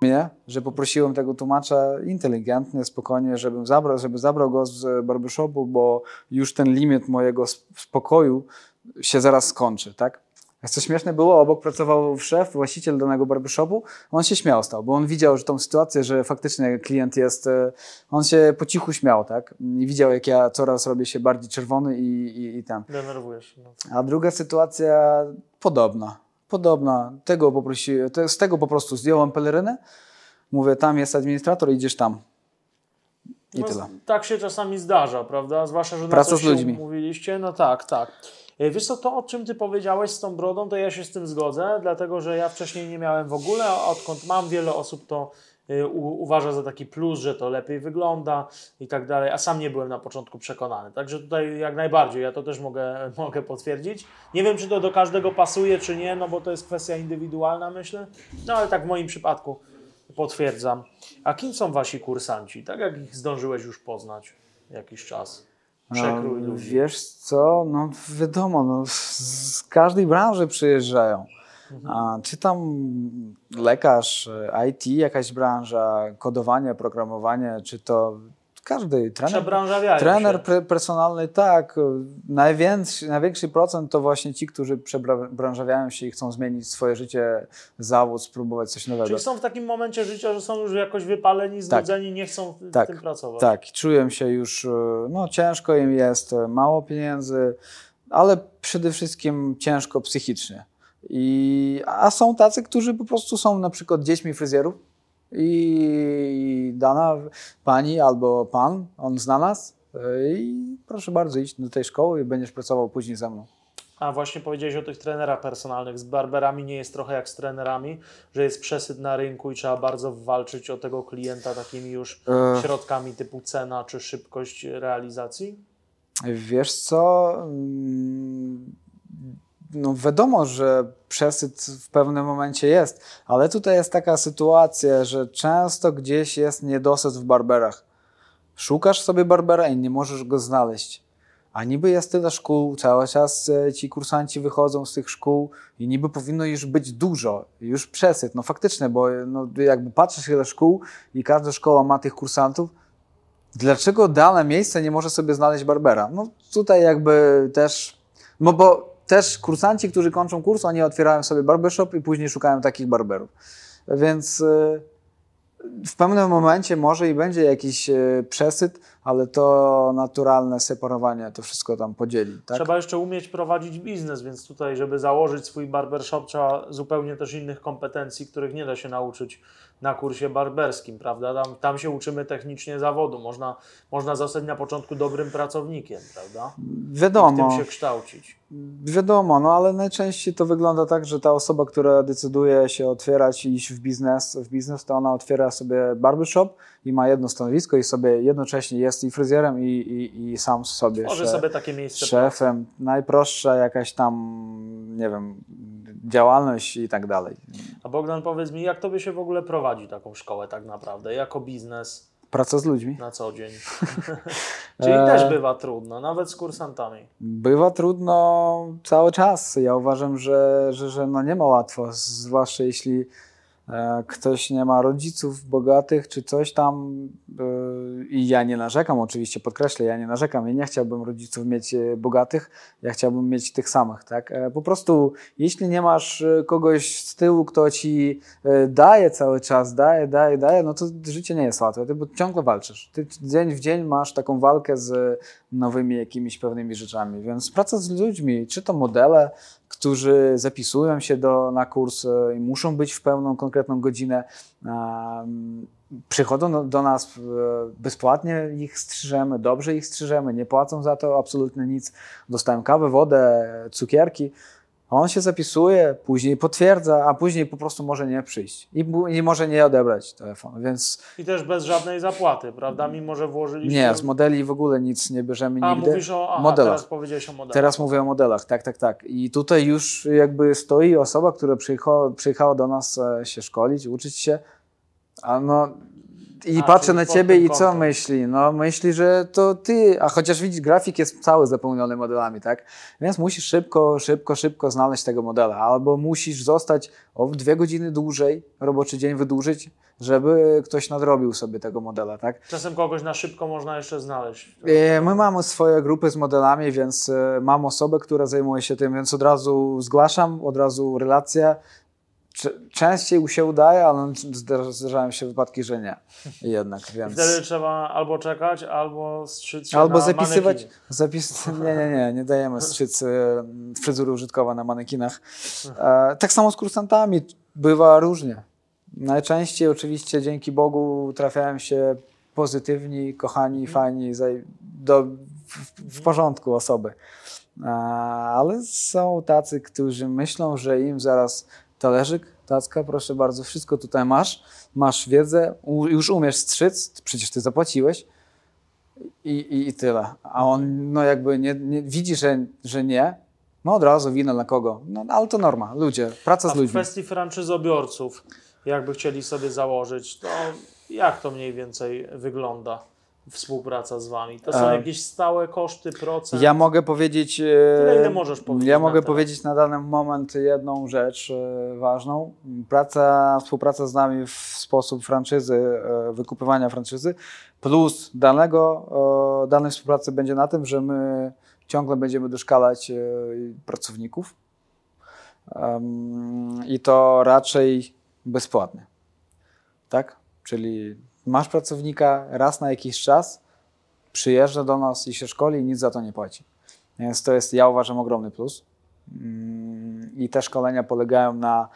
mnie, że poprosiłem tego tłumacza inteligentnie, spokojnie, żebym zabrał, żeby zabrał go z barbershopu, bo już ten limit mojego sp- spokoju się zaraz skończy, tak? A Co śmieszne było, obok pracował szef, właściciel danego barbershopu, on się śmiał stał, bo on widział, że tą sytuację, że faktycznie klient jest, e, on się po cichu śmiał, tak? I widział, jak ja coraz robię się bardziej czerwony i, i, i tam. Denerwujesz. No. A druga sytuacja podobna. Podobna. Tego poprosiłem, te- z tego po prostu zdjąłem pelerynę. Mówię, tam jest administrator, idziesz tam. I No, tyle. Tak się czasami zdarza, prawda? Zwłaszcza, że na coś z ludźmi. Mówiliście, no tak, tak. E, Wiesz co, to o czym Ty powiedziałeś z tą brodą, to ja się z tym zgodzę, dlatego że ja wcześniej nie miałem w ogóle, a odkąd mam wiele osób to uważa za taki plus, że to lepiej wygląda i tak dalej, a sam nie byłem na początku przekonany. Także tutaj jak najbardziej, ja to też mogę, mogę potwierdzić. Nie wiem, czy to do każdego pasuje, czy nie, no bo to jest kwestia indywidualna, myślę, no ale tak w moim przypadku potwierdzam. A kim są Wasi kursanci? Tak jak ich zdążyłeś już poznać jakiś czas? Przekrój A, ludzi. Wiesz co, no wiadomo, no, z każdej branży przyjeżdżają. A, czy tam lekarz, e, IT, jakaś branża, kodowanie, programowanie, czy to każdy trener. Trener się. personalny, tak. Największy, największy procent to właśnie ci, którzy przebranżawiają się i chcą zmienić swoje życie, zawód, spróbować coś nowego. Czyli są w takim momencie życia, że są już jakoś wypaleni, znudzeni, nie chcą w Tak. tym pracować. Tak, czują się już, e, no ciężko im jest, e, mało pieniędzy, ale przede wszystkim ciężko psychicznie. I, a są tacy, którzy po prostu są na przykład dziećmi fryzjerów i dana pani albo pan, on zna nas e, i proszę bardzo iść do tej szkoły i będziesz pracował później ze mną. A właśnie powiedziałeś o tych trenerach personalnych. Z barberami nie jest trochę jak z trenerami, że jest przesyt na rynku i trzeba bardzo walczyć o tego klienta takimi już E. środkami typu cena czy szybkość realizacji? Wiesz co? No wiadomo, że przesyt w pewnym momencie jest, ale tutaj jest taka sytuacja, że często gdzieś jest niedosyt w barberach. Szukasz sobie barbera i nie możesz go znaleźć. A niby jest tyle szkół, cały czas e, ci kursanci wychodzą z tych szkół i niby powinno już być dużo, już przesyt. No faktycznie, bo e, no, jakby patrzysz ile szkół i każda szkoła ma tych kursantów, Dlaczego dane miejsce nie może sobie znaleźć Barbera? No tutaj jakby też, no bo też kursanci, którzy kończą kurs, oni otwierają sobie barbershop i później szukają takich barberów. Więc y, w pewnym momencie może i będzie jakiś y, przesyt, ale to naturalne separowanie to wszystko tam podzieli. Tak? Trzeba jeszcze umieć prowadzić biznes, więc tutaj, żeby założyć swój barbershop, trzeba zupełnie też innych kompetencji, których nie da się nauczyć na kursie barberskim, prawda? Tam, tam się uczymy technicznie zawodu. Można, można zostać na początku dobrym pracownikiem, prawda? I w Wiadomo. tym się kształcić. Wiadomo, no ale najczęściej to wygląda tak, że ta osoba, która decyduje się otwierać i iść w biznes, w biznes, to ona otwiera sobie barbershop i ma jedno stanowisko i sobie jednocześnie jest i fryzjerem i, i, i sam sobie, Może szef- sobie takie miejsce szefem. Najprostsza jakaś tam, nie wiem, działalność i tak dalej. A Bogdan, powiedz mi, jak tobie się w ogóle prowadzi taką szkołę tak naprawdę, jako biznes Praca z ludźmi. na co dzień? Czyli E. też bywa trudno, nawet z kursantami. Bywa trudno cały czas. Ja uważam, że, że, że no nie ma łatwo, zwłaszcza jeśli ktoś nie ma rodziców bogatych czy coś tam. e, I ja nie narzekam, oczywiście, podkreślę, ja nie narzekam i nie chciałbym rodziców mieć e, bogatych, ja chciałbym mieć tych samych. Tak? E, Po prostu, jeśli nie masz e, kogoś z tyłu, kto ci e, daje cały czas, daje, daje, daje, no to życie nie jest łatwe, ty bo ciągle walczysz. Ty dzień w dzień masz taką walkę z nowymi jakimiś pewnymi rzeczami. Więc praca z ludźmi, czy to modele, którzy zapisują się do, na kurs e, i muszą być w pełną, konkretną godzinę, em, przychodzą do, do nas e, bezpłatnie, ich strzyżemy, dobrze ich strzyżemy, nie płacą za to absolutnie nic. Dostają kawę, wodę, cukierki. A On się zapisuje, później potwierdza, a później po prostu może nie przyjść i, i może nie odebrać telefonu. Więc I też bez żadnej zapłaty, prawda? Mimo, że włożyliście... nie, z modeli w ogóle nic nie bierzemy A, nigdy. mówisz o... Aha, modelach. teraz powiedziałeś o modelach. Teraz mówię o modelach, tak, tak, tak. I tutaj już jakby stoi osoba, która przyjechała, przyjechała do nas e, się szkolić, uczyć się, a no i A, czyli na ciebie i co myśli? No myśli, że to ty, a chociaż widzisz, grafik jest cały zapełniony modelami, tak? Więc musisz szybko, szybko, szybko znaleźć tego modela, albo musisz zostać o dwie godziny dłużej, roboczy dzień wydłużyć, żeby ktoś nadrobił sobie tego modela, tak? Czasem kogoś na szybko można jeszcze znaleźć. E, My mamy swoje grupy z modelami, więc e, mam osobę, która zajmuje się tym, więc od razu zgłaszam, od razu relacja. Częściej się udaje, ale zda- zdarzają się wypadki, że nie. Jednak, więc. Wtedy trzeba albo czekać, albo strzyc się Albo na zapisywać. Zapis... Nie, nie, nie, nie dajemy strzyc e, fryzury użytkowa na manekinach. E, tak samo z kursantami bywa różnie. Najczęściej oczywiście dzięki Bogu trafiają się pozytywni, kochani, fajni, zaj- do, w, w porządku osoby. E, ale są tacy, którzy myślą, że im zaraz talerzyk, tacka, proszę bardzo, wszystko tutaj masz, masz wiedzę, już umiesz strzyc, przecież ty zapłaciłeś, i, i, i tyle. A on no jakby nie, nie widzi, że, że nie, no od razu wina dla kogo. No ale to norma, ludzie, praca A z w ludźmi. kwestii franczyzobiorców, jakby chcieli sobie założyć, to jak to mniej więcej wygląda? Współpraca z Wami? To są E, jakieś stałe koszty, procent? Ja mogę powiedzieć. e, Tyle, ile możesz powiedzieć Ja mogę powiedzieć na dany moment jedną rzecz e, ważną. Praca, współpraca z nami w sposób franczyzy, wykupywania franczyzy, plus danego, danej współpracy będzie na tym, że my ciągle będziemy doszkalać pracowników. I to raczej bezpłatnie. Tak? Czyli masz pracownika raz na jakiś czas, przyjeżdża do nas i się szkoli i nic za to nie płaci. Więc to jest, ja uważam, ogromny plus. Mm, I te szkolenia polegają na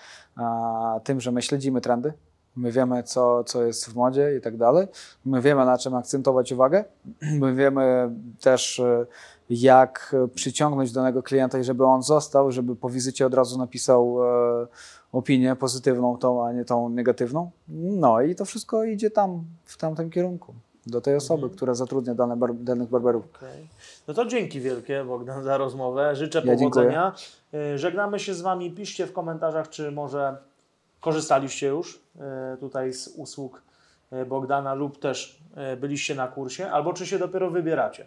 tym, że my śledzimy trendy, my wiemy, co, co jest w modzie i tak dalej. My wiemy, na czym akcentować uwagę. My wiemy też, e, jak przyciągnąć danego klienta i żeby on został, żeby po wizycie od razu napisał e, opinię pozytywną, tą, a nie tą negatywną. No i to wszystko idzie tam, w tamtym kierunku, do tej osoby, Mhm. która zatrudnia dane bar- danych barberów. Okej. No to dzięki wielkie Bogdan za rozmowę. Życzę Ja powodzenia. Y, Żegnamy się z Wami. Piszcie w komentarzach, czy może korzystaliście już y, tutaj z usług y, Bogdana lub też byliście na kursie, albo czy się dopiero wybieracie.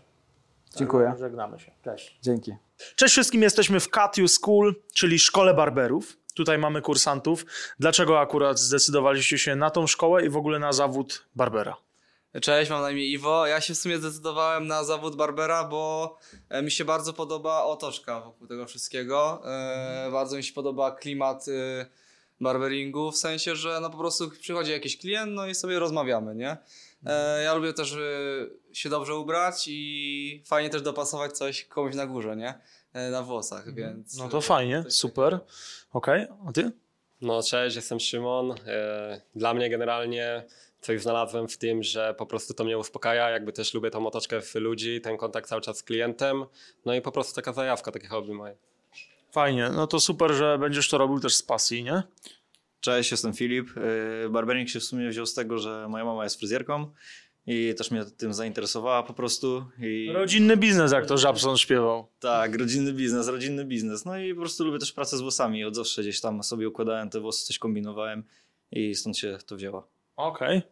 Dziękuję. Także Żegnamy się. Cześć. Dzięki. Cześć wszystkim, jesteśmy w Katiu School, czyli szkole barberów. Tutaj mamy kursantów. Dlaczego akurat zdecydowaliście się na tą szkołę i w ogóle na zawód barbera? Cześć, mam na imię Iwo. Ja się w sumie zdecydowałem na zawód Barbera, bo e, mi się bardzo podoba otoczka wokół tego wszystkiego. E, bardzo mi się podoba klimat e, barberingu, w sensie, że no po prostu przychodzi jakiś klient, no i sobie rozmawiamy, nie? Ja lubię też się dobrze ubrać i fajnie też dopasować coś komuś na górze, nie? E, na włosach, więc... No to e, fajnie, coś super. Okej, a ty? No cześć, jestem Szymon. E, Dla mnie generalnie coś znalazłem w tym, że po prostu to mnie uspokaja, jakby też lubię tą otoczkę w ludzi, ten kontakt cały czas z klientem, no i po prostu taka zajawka, takie hobby moje. Fajnie, no to super, że będziesz to robił też z pasji, nie? Cześć, jestem Filip. Yy, Barbering się w sumie wziął z tego, że moja mama jest fryzjerką i też mnie tym zainteresowała po prostu. I Rodzinny biznes, jak to Żabson śpiewał. tak, rodzinny biznes, rodzinny biznes. No i po prostu lubię też pracę z włosami. Od zawsze gdzieś tam sobie układałem te włosy, coś kombinowałem i stąd się to wzięło. Okej.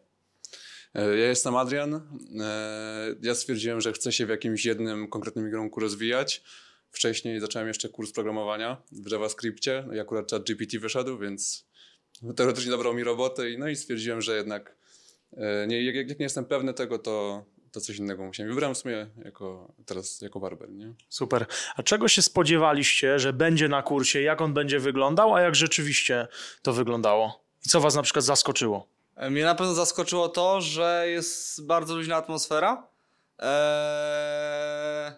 E, Ja jestem Adrian. E, Ja stwierdziłem, że chcę się w jakimś jednym konkretnym kierunku rozwijać. Wcześniej zacząłem jeszcze kurs programowania w JavaScriptie i akurat chat GPT wyszedł, więc teoretycznie dobrał mi robotę i, no i stwierdziłem, że jednak nie, jak, jak nie jestem pewny tego, to, to coś innego musiałem. Wybrałem w sumie jako, teraz jako barber, nie? Super. A czego się spodziewaliście, że będzie na kursie, jak on będzie wyglądał, a jak rzeczywiście to wyglądało? I co was na przykład zaskoczyło? E, Mnie na pewno zaskoczyło to, że jest bardzo luźna atmosfera. Eee,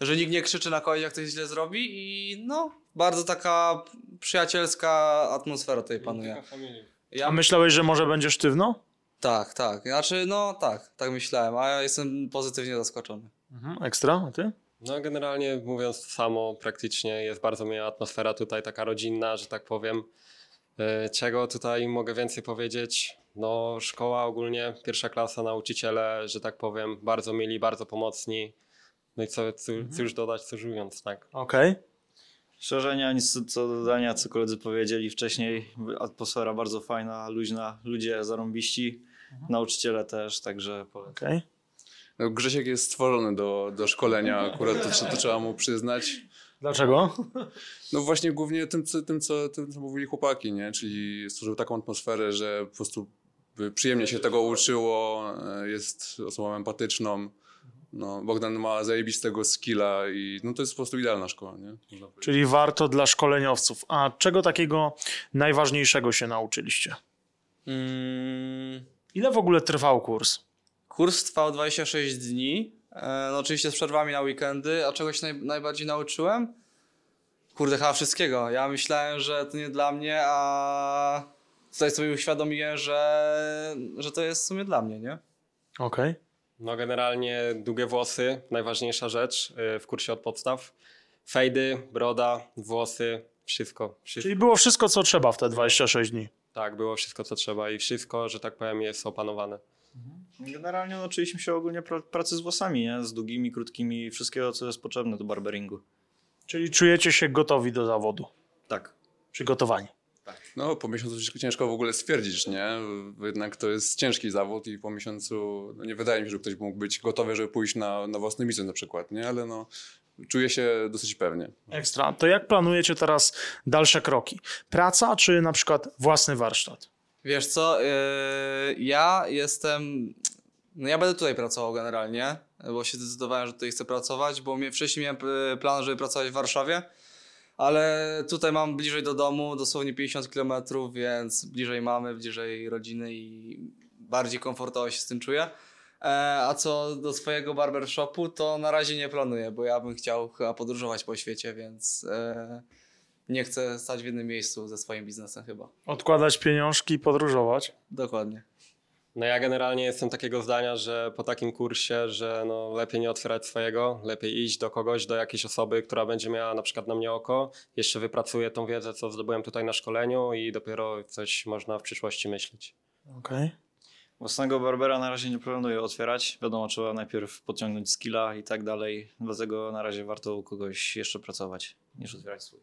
że nikt nie krzyczy na kogoś, jak ktoś źle zrobi i no, bardzo taka przyjacielska atmosfera tutaj panuje. A Ja myślałeś, że może będzie sztywno? Tak, tak. Znaczy, no tak, tak myślałem, a ja jestem pozytywnie zaskoczony. Mhm. Ekstra, a ty? No generalnie mówiąc to samo, praktycznie jest bardzo miła atmosfera tutaj, taka rodzinna, że tak powiem. E, Czego tutaj mogę więcej powiedzieć? No szkoła ogólnie, pierwsza klasa, nauczyciele, że tak powiem, bardzo mili, bardzo pomocni. No i co, co, cóż dodać, cóż ując, tak. Okej. Szczerze nie nic co dodania, co koledzy powiedzieli wcześniej. Atmosfera bardzo fajna, luźna, ludzie zarąbiści, nauczyciele też, także polecam. Okej. No, Grzesiek jest stworzony do, do szkolenia, akurat to, to trzeba mu przyznać. Dlaczego? No właśnie głównie tym, co, tym, co, tym, co mówili chłopaki, nie? Czyli stworzył taką atmosferę, że po prostu by przyjemnie się tego uczyło, e, jest osobą empatyczną. No, Bogdan ma zajebistego skilla i no to jest po prostu idealna szkoła, nie? Czyli warto dla szkoleniowców. A czego takiego najważniejszego się nauczyliście? Mm, Ile w ogóle trwał kurs? kurs trwał 26 dni, e, no oczywiście z przerwami na weekendy, a czego się naj, najbardziej nauczyłem? Kurde, chyba wszystkiego. Ja myślałem, że to nie dla mnie, a tutaj sobie uświadomiłem, że, że to jest w sumie dla mnie, nie? Okej. No generalnie długie włosy, najważniejsza rzecz y, w kursie od podstaw. Fejdy, broda, włosy, wszystko. wszystko. Czyli było wszystko, co trzeba w te 26 dni. Tak, było wszystko co trzeba i wszystko, że tak powiem, jest opanowane. Generalnie nauczyliśmy się ogólnie pra- pracy z włosami, nie? z długimi, krótkimi, wszystkiego co jest potrzebne do barberingu. Czyli czujecie się gotowi do zawodu, Tak. przygotowani. No, po miesiącu ciężko w ogóle stwierdzić, nie? Bo Jednak to jest ciężki zawód i po miesiącu no nie wydaje mi się, że ktoś mógł być gotowy, żeby pójść na, na własny biznes na przykład, nie? Ale no, czuję się dosyć pewnie. Ekstra. To jak planujecie teraz dalsze kroki? Praca czy na przykład własny warsztat? Wiesz co, yy, ja jestem. No ja będę tutaj pracował generalnie, bo się zdecydowałem, że tutaj chcę pracować, bo mnie, wcześniej miałem y, plan, żeby pracować w Warszawie, ale tutaj mam bliżej do domu, dosłownie 50 km, więc bliżej mamy, bliżej rodziny i bardziej komfortowo się z tym czuję. E, a co do swojego barbershopu, to na razie nie planuję, bo ja bym chciał chyba podróżować po świecie, więc e, nie chcę stać w jednym miejscu ze swoim biznesem chyba. Odkładać pieniążki i podróżować? Dokładnie. No ja generalnie jestem takiego zdania, że po takim kursie, że no lepiej nie otwierać swojego, lepiej iść do kogoś, do jakiejś osoby, która będzie miała na przykład na mnie oko, jeszcze wypracuję tą wiedzę, co zdobyłem tutaj na szkoleniu i dopiero coś można w przyszłości myśleć. Okej. Własnego Barbera na razie nie planuję otwierać. Wiadomo, trzeba najpierw podciągnąć skilla i tak dalej. Dlatego na razie warto u kogoś jeszcze pracować, niż otwierać swój.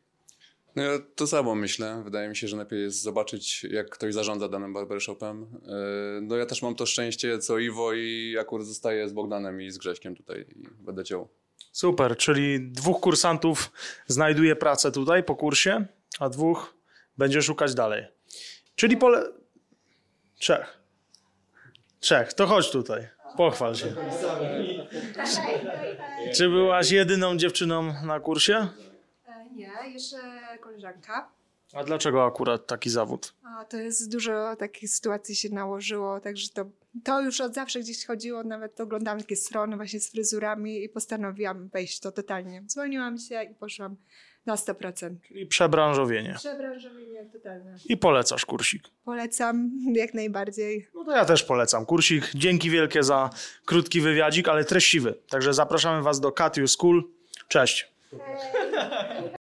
No ja to samo myślę. Wydaje mi się, że lepiej jest zobaczyć, jak ktoś zarządza danym barbershopem. Yy, No ja też mam to szczęście, co Iwo i akurat zostaję z Bogdanem i z Grześkiem tutaj i będę ciął. Super, czyli dwóch kursantów znajduje pracę tutaj po kursie, a dwóch będzie szukać dalej. Czyli pole... Trzech. Trzech, to chodź tutaj. Pochwal się. Czy byłaś jedyną dziewczyną na kursie? E, Nie, jeszcze koleżanka. A dlaczego akurat taki zawód? A to jest dużo takich sytuacji się nałożyło, także to, to już od zawsze gdzieś chodziło, nawet oglądałam takie strony właśnie z fryzurami i postanowiłam wejść to totalnie. Zwolniłam się i poszłam na 100%. Czyli przebranżowienie. Przebranżowienie totalne. I polecasz kursik. Polecam jak najbardziej. No to ja też polecam kursik. Dzięki wielkie za krótki wywiadzik, ale treściwy. Także zapraszamy Was do Katju School. Cześć.